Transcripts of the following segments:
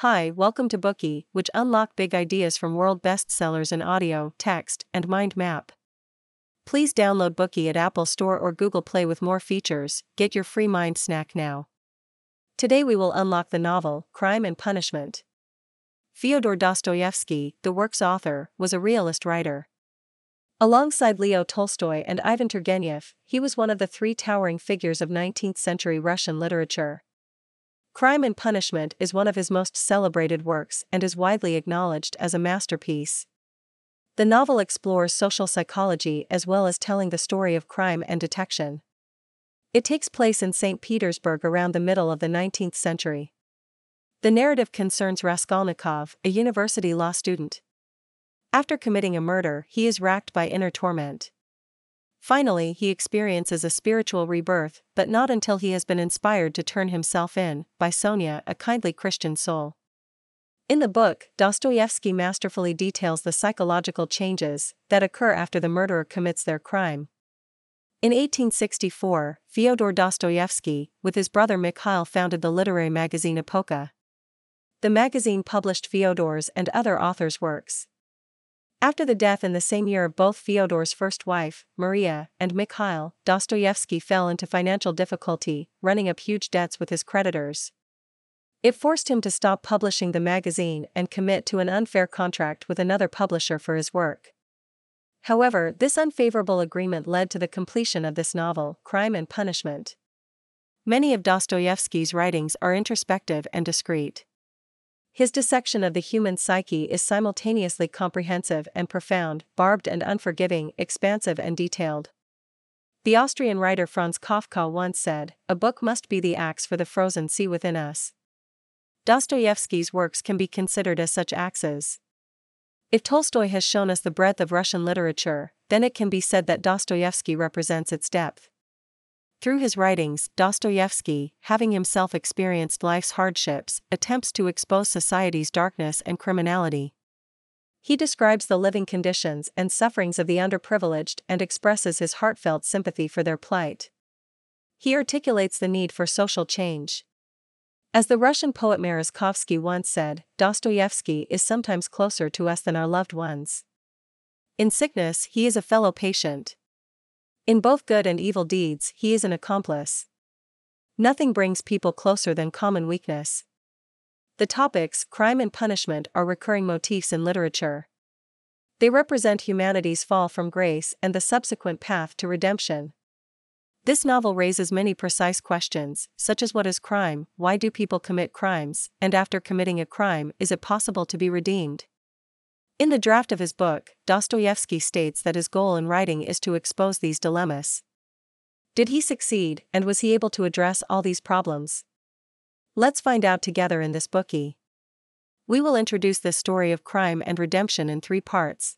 Hi, welcome to Bookey, which unlock big ideas from world bestsellers in audio, text, and mind map. Please download Bookey at Apple Store or Google Play with more features. Get your free mind snack now. Today we will unlock the novel Crime and Punishment. Fyodor Dostoevsky, the work's author, was a realist writer. Alongside Leo Tolstoy and Ivan Turgenev, he was one of the three towering figures of 19th century Russian literature. Crime and Punishment is one of his most celebrated works and is widely acknowledged as a masterpiece. The novel explores social psychology as well as telling the story of crime and detection. It takes place in St. Petersburg around the middle of the 19th century. The narrative concerns Raskolnikov, a university law student. After committing a murder, he is racked by inner torment. Finally, he experiences a spiritual rebirth, but not until he has been inspired to turn himself in, by Sonia, a kindly Christian soul. In the book, Dostoevsky masterfully details the psychological changes that occur after the murderer commits their crime. In 1864, Fyodor Dostoevsky, with his brother Mikhail, founded the literary magazine Epoka. The magazine published Fyodor's and other authors' works. After the death in the same year of both Fyodor's first wife, Maria, and Mikhail, Dostoevsky fell into financial difficulty, running up huge debts with his creditors. It forced him to stop publishing the magazine and commit to an unfair contract with another publisher for his work. However, this unfavorable agreement led to the completion of this novel, Crime and Punishment. Many of Dostoevsky's writings are introspective and discreet. His dissection of the human psyche is simultaneously comprehensive and profound, barbed and unforgiving, expansive and detailed. The Austrian writer Franz Kafka once said, A book must be the axe for the frozen sea within us. Dostoevsky's works can be considered as such axes. If Tolstoy has shown us the breadth of Russian literature, then it can be said that Dostoevsky represents its depth. Through his writings, Dostoevsky, having himself experienced life's hardships, attempts to expose society's darkness and criminality. He describes the living conditions and sufferings of the underprivileged and expresses his heartfelt sympathy for their plight. He articulates the need for social change. As the Russian poet Merezhkovsky once said, Dostoevsky is sometimes closer to us than our loved ones. In sickness, he is a fellow patient, in both good and evil deeds, he is an accomplice. Nothing brings people closer than common weakness. The topics, crime and punishment, are recurring motifs in literature. They represent humanity's fall from grace and the subsequent path to redemption. This novel raises many precise questions, such as what is crime, why do people commit crimes, and after committing a crime, is it possible to be redeemed? In the draft of his book, Dostoevsky states that his goal in writing is to expose these dilemmas. Did he succeed, and was he able to address all these problems? Let's find out together in this Bookey. We will introduce this story of crime and redemption in three parts.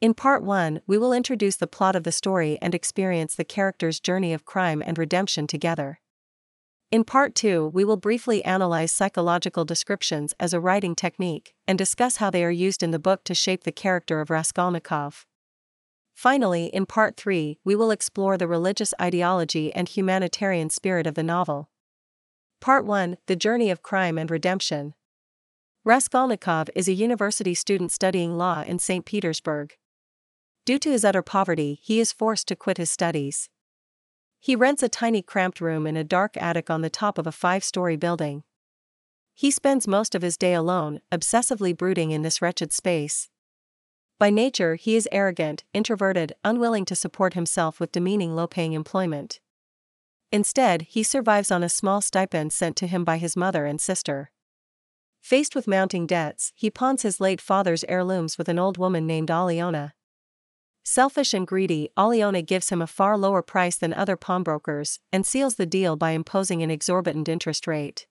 In part 1, we will introduce the plot of the story and experience the character's journey of crime and redemption together. In part 2, we will briefly analyze psychological descriptions as a writing technique and discuss how they are used in the book to shape the character of Raskolnikov. Finally, in part 3, we will explore the religious ideology and humanitarian spirit of the novel. Part 1 The Journey of Crime and Redemption. Raskolnikov is a university student studying law in St. Petersburg. Due to his utter poverty, he is forced to quit his studies. He rents a tiny cramped room in a dark attic on the top of a five story building. He spends most of his day alone, obsessively brooding in this wretched space. By nature, he is arrogant, introverted, unwilling to support himself with demeaning low paying employment. Instead, he survives on a small stipend sent to him by his mother and sister. Faced with mounting debts, he pawns his late father's heirlooms with an old woman named Aliona. Selfish and greedy, Aliona gives him a far lower price than other pawnbrokers and seals the deal by imposing an exorbitant interest rate.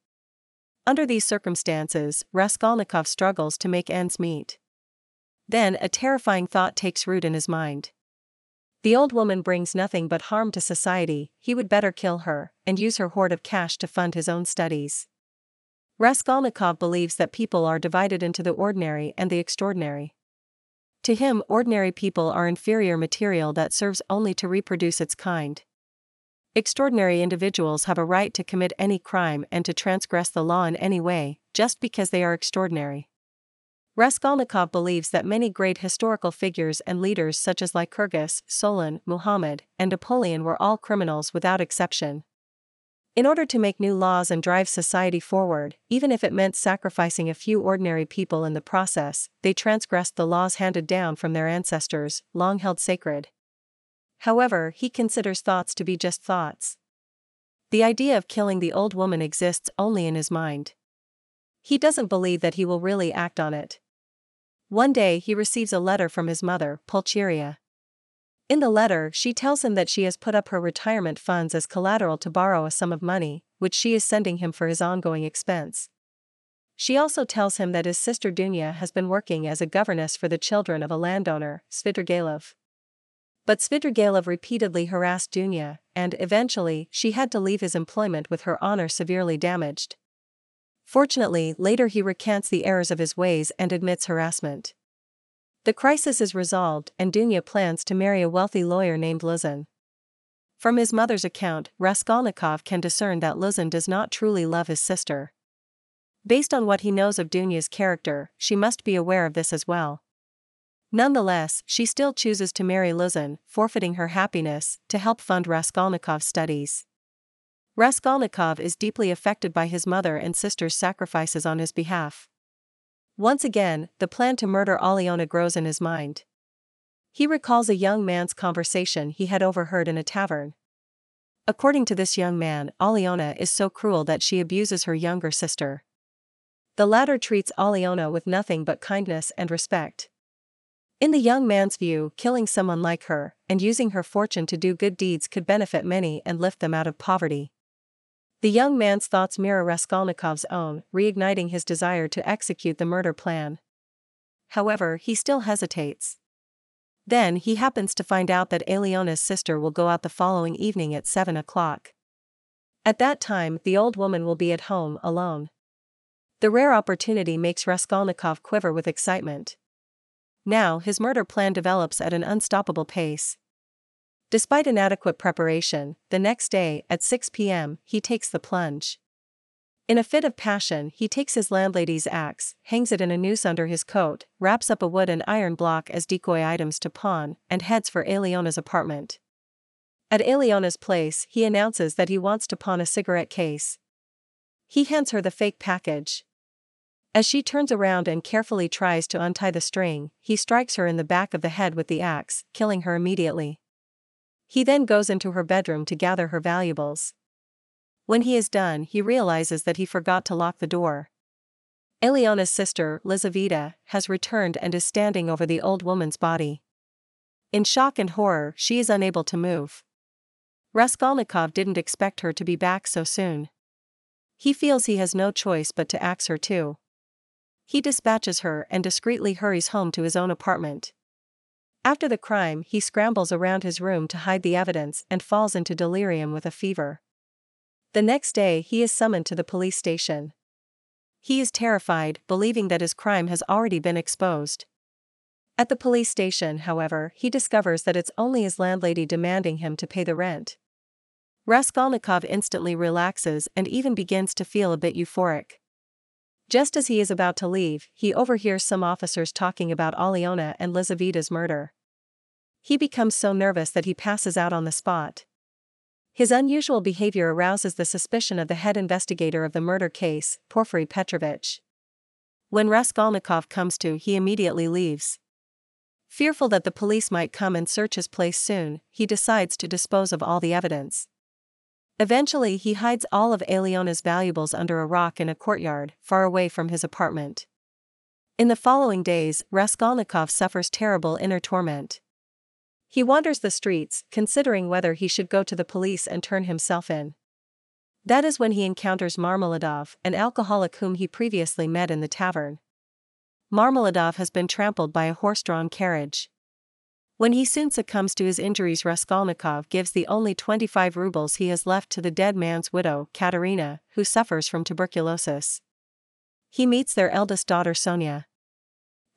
Under these circumstances, Raskolnikov struggles to make ends meet. Then a terrifying thought takes root in his mind. The old woman brings nothing but harm to society, he would better kill her and use her hoard of cash to fund his own studies. Raskolnikov believes that people are divided into the ordinary and the extraordinary. To him, ordinary people are inferior material that serves only to reproduce its kind. Extraordinary individuals have a right to commit any crime and to transgress the law in any way, just because they are extraordinary. Raskolnikov believes that many great historical figures and leaders such as Lycurgus, Solon, Muhammad, and Napoleon were all criminals without exception. In order to make new laws and drive society forward, even if it meant sacrificing a few ordinary people in the process, they transgressed the laws handed down from their ancestors, long held sacred. However, he considers thoughts to be just thoughts. The idea of killing the old woman exists only in his mind. He doesn't believe that he will really act on it. One day he receives a letter from his mother, Pulcheria. In the letter, she tells him that she has put up her retirement funds as collateral to borrow a sum of money, which she is sending him for his ongoing expense. She also tells him that his sister Dunya has been working as a governess for the children of a landowner, Svidrigailov. But Svidrigailov repeatedly harassed Dunya, and eventually she had to leave his employment with her honor severely damaged. Fortunately, later he recants the errors of his ways and admits harassment. The crisis is resolved, and Dunya plans to marry a wealthy lawyer named Luzin. From his mother's account, Raskolnikov can discern that Luzin does not truly love his sister. Based on what he knows of Dunya's character, she must be aware of this as well. Nonetheless, she still chooses to marry Luzin, forfeiting her happiness, to help fund Raskolnikov's studies. Raskolnikov is deeply affected by his mother and sister's sacrifices on his behalf. Once again, the plan to murder Aliona grows in his mind. He recalls a young man's conversation he had overheard in a tavern. According to this young man, Aliona is so cruel that she abuses her younger sister. The latter treats Aliona with nothing but kindness and respect. In the young man's view, killing someone like her, and using her fortune to do good deeds could benefit many and lift them out of poverty. The young man's thoughts mirror Raskolnikov's own, reigniting his desire to execute the murder plan. However, he still hesitates. Then he happens to find out that Aliona's sister will go out the following evening at 7 o'clock. At that time, the old woman will be at home, alone. The rare opportunity makes Raskolnikov quiver with excitement. Now, his murder plan develops at an unstoppable pace. Despite inadequate preparation, the next day, at 6 p.m., he takes the plunge. In a fit of passion, he takes his landlady's axe, hangs it in a noose under his coat, wraps up a wood and iron block as decoy items to pawn, and heads for Aliona's apartment. At Aliona's place, he announces that he wants to pawn a cigarette case. He hands her the fake package. As she turns around and carefully tries to untie the string, he strikes her in the back of the head with the axe, killing her immediately. He then goes into her bedroom to gather her valuables. When he is done, he realizes that he forgot to lock the door. Aliona's sister, Lizaveta, has returned and is standing over the old woman's body. In shock and horror, she is unable to move. Raskolnikov didn't expect her to be back so soon. He feels he has no choice but to axe her too. He dispatches her and discreetly hurries home to his own apartment. After the crime, he scrambles around his room to hide the evidence and falls into delirium with a fever. The next day, he is summoned to the police station. He is terrified, believing that his crime has already been exposed. At the police station, however, he discovers that it's only his landlady demanding him to pay the rent. Raskolnikov instantly relaxes and even begins to feel a bit euphoric. Just as he is about to leave, he overhears some officers talking about Aliona and Lizaveta's murder. He becomes so nervous that he passes out on the spot. His unusual behavior arouses the suspicion of the head investigator of the murder case, Porfiry Petrovich. When Raskolnikov comes to, he immediately leaves. Fearful that the police might come and search his place soon, he decides to dispose of all the evidence. Eventually, he hides all of Aliona's valuables under a rock in a courtyard, far away from his apartment. In the following days, Raskolnikov suffers terrible inner torment. He wanders the streets, considering whether he should go to the police and turn himself in. That is when he encounters Marmeladov, an alcoholic whom he previously met in the tavern. Marmeladov has been trampled by a horse drawn carriage. When he soon succumbs to his injuries, Raskolnikov gives the only 25 rubles he has left to the dead man's widow, Katerina, who suffers from tuberculosis. He meets their eldest daughter, Sonia.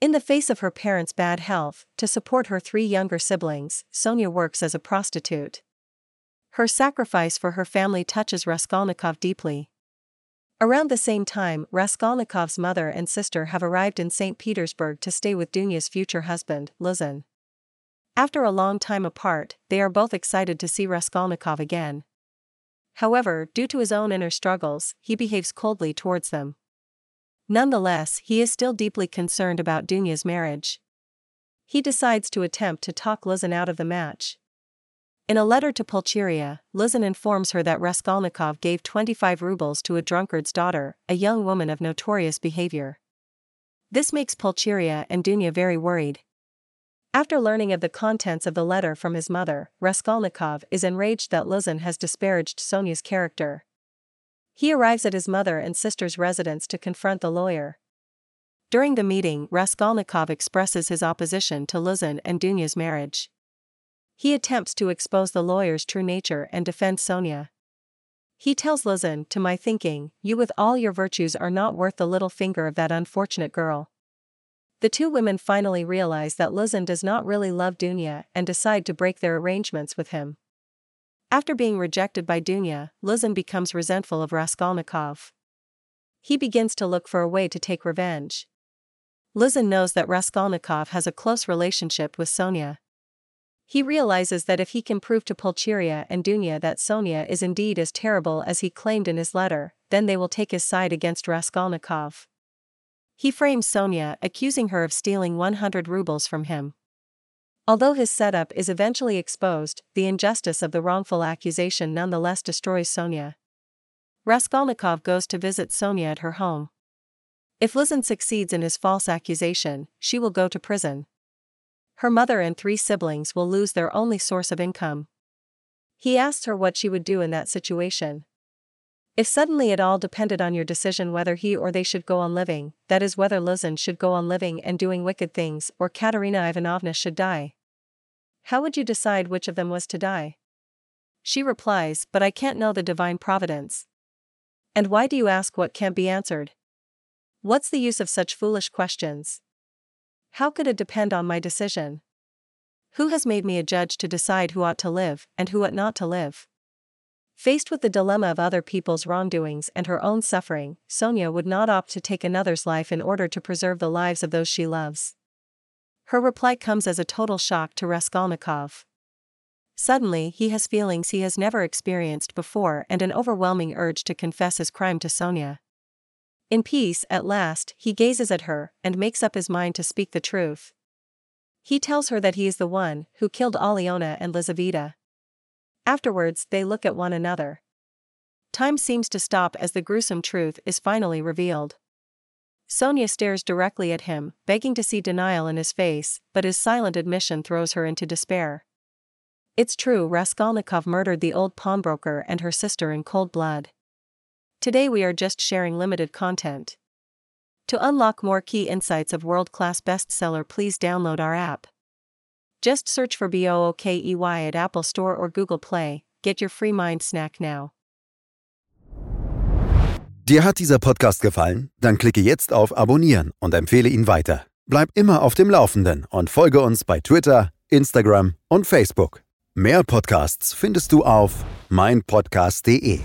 In the face of her parents' bad health, to support her three younger siblings, Sonia works as a prostitute. Her sacrifice for her family touches Raskolnikov deeply. Around the same time, Raskolnikov's mother and sister have arrived in St. Petersburg to stay with Dunya's future husband, Luzin. After a long time apart, they are both excited to see Raskolnikov again. However, due to his own inner struggles, he behaves coldly towards them. Nonetheless, he is still deeply concerned about Dunya's marriage. He decides to attempt to talk Luzin out of the match. In a letter to Pulcheria, Luzin informs her that Raskolnikov gave 25 rubles to a drunkard's daughter, a young woman of notorious behavior. This makes Pulcheria and Dunya very worried. After learning of the contents of the letter from his mother, Raskolnikov is enraged that Luzin has disparaged Sonia's character. He arrives at his mother and sister's residence to confront the lawyer. During the meeting, Raskolnikov expresses his opposition to Luzin and Dunya's marriage. He attempts to expose the lawyer's true nature and defend Sonia. He tells Luzin, to my thinking, you with all your virtues are not worth the little finger of that unfortunate girl. The two women finally realize that Luzin does not really love Dunya and decide to break their arrangements with him. After being rejected by Dunya, Luzin becomes resentful of Raskolnikov. He begins to look for a way to take revenge. Luzin knows that Raskolnikov has a close relationship with Sonia. He realizes that if he can prove to Pulcheria and Dunya that Sonia is indeed as terrible as he claimed in his letter, then they will take his side against Raskolnikov. He frames Sonia, accusing her of stealing 100 rubles from him. Although his setup is eventually exposed, the injustice of the wrongful accusation nonetheless destroys Sonia. Raskolnikov goes to visit Sonia at her home. If Luzin succeeds in his false accusation, she will go to prison her mother and three siblings will lose their only source of income. He asks her what she would do in that situation. If suddenly it all depended on your decision whether he or they should go on living, that is, whether Luzin should go on living and doing wicked things or Katerina Ivanovna should die. How would you decide which of them was to die? She replies, But I can't know the divine providence. And why do you ask what can't be answered? What's the use of such foolish questions? How could it depend on my decision? Who has made me a judge to decide who ought to live and who ought not to live? Faced with the dilemma of other people's wrongdoings and her own suffering, Sonia would not opt to take another's life in order to preserve the lives of those she loves. Her reply comes as a total shock to Raskolnikov. Suddenly, he has feelings he has never experienced before and an overwhelming urge to confess his crime to Sonia. In peace, at last, he gazes at her and makes up his mind to speak the truth. He tells her that he is the one who killed Aliona and Lizaveta. Afterwards, they look at one another. Time seems to stop as the gruesome truth is finally revealed. Sonia stares directly at him, begging to see denial in his face, but his silent admission throws her into despair. It's true, Raskolnikov murdered the old pawnbroker and her sister in cold blood. Today we are just sharing limited content. To unlock more key insights of world class bestseller, please download our app. Just search for BOOKEY at Apple Store or Google Play. Get your free mind snack now. Dir hat dieser Podcast gefallen? Dann klicke jetzt auf Abonnieren und empfehle ihn weiter. Bleib immer auf dem Laufenden und folge uns bei Twitter, Instagram und Facebook. Mehr Podcasts findest du auf meinpodcast.de.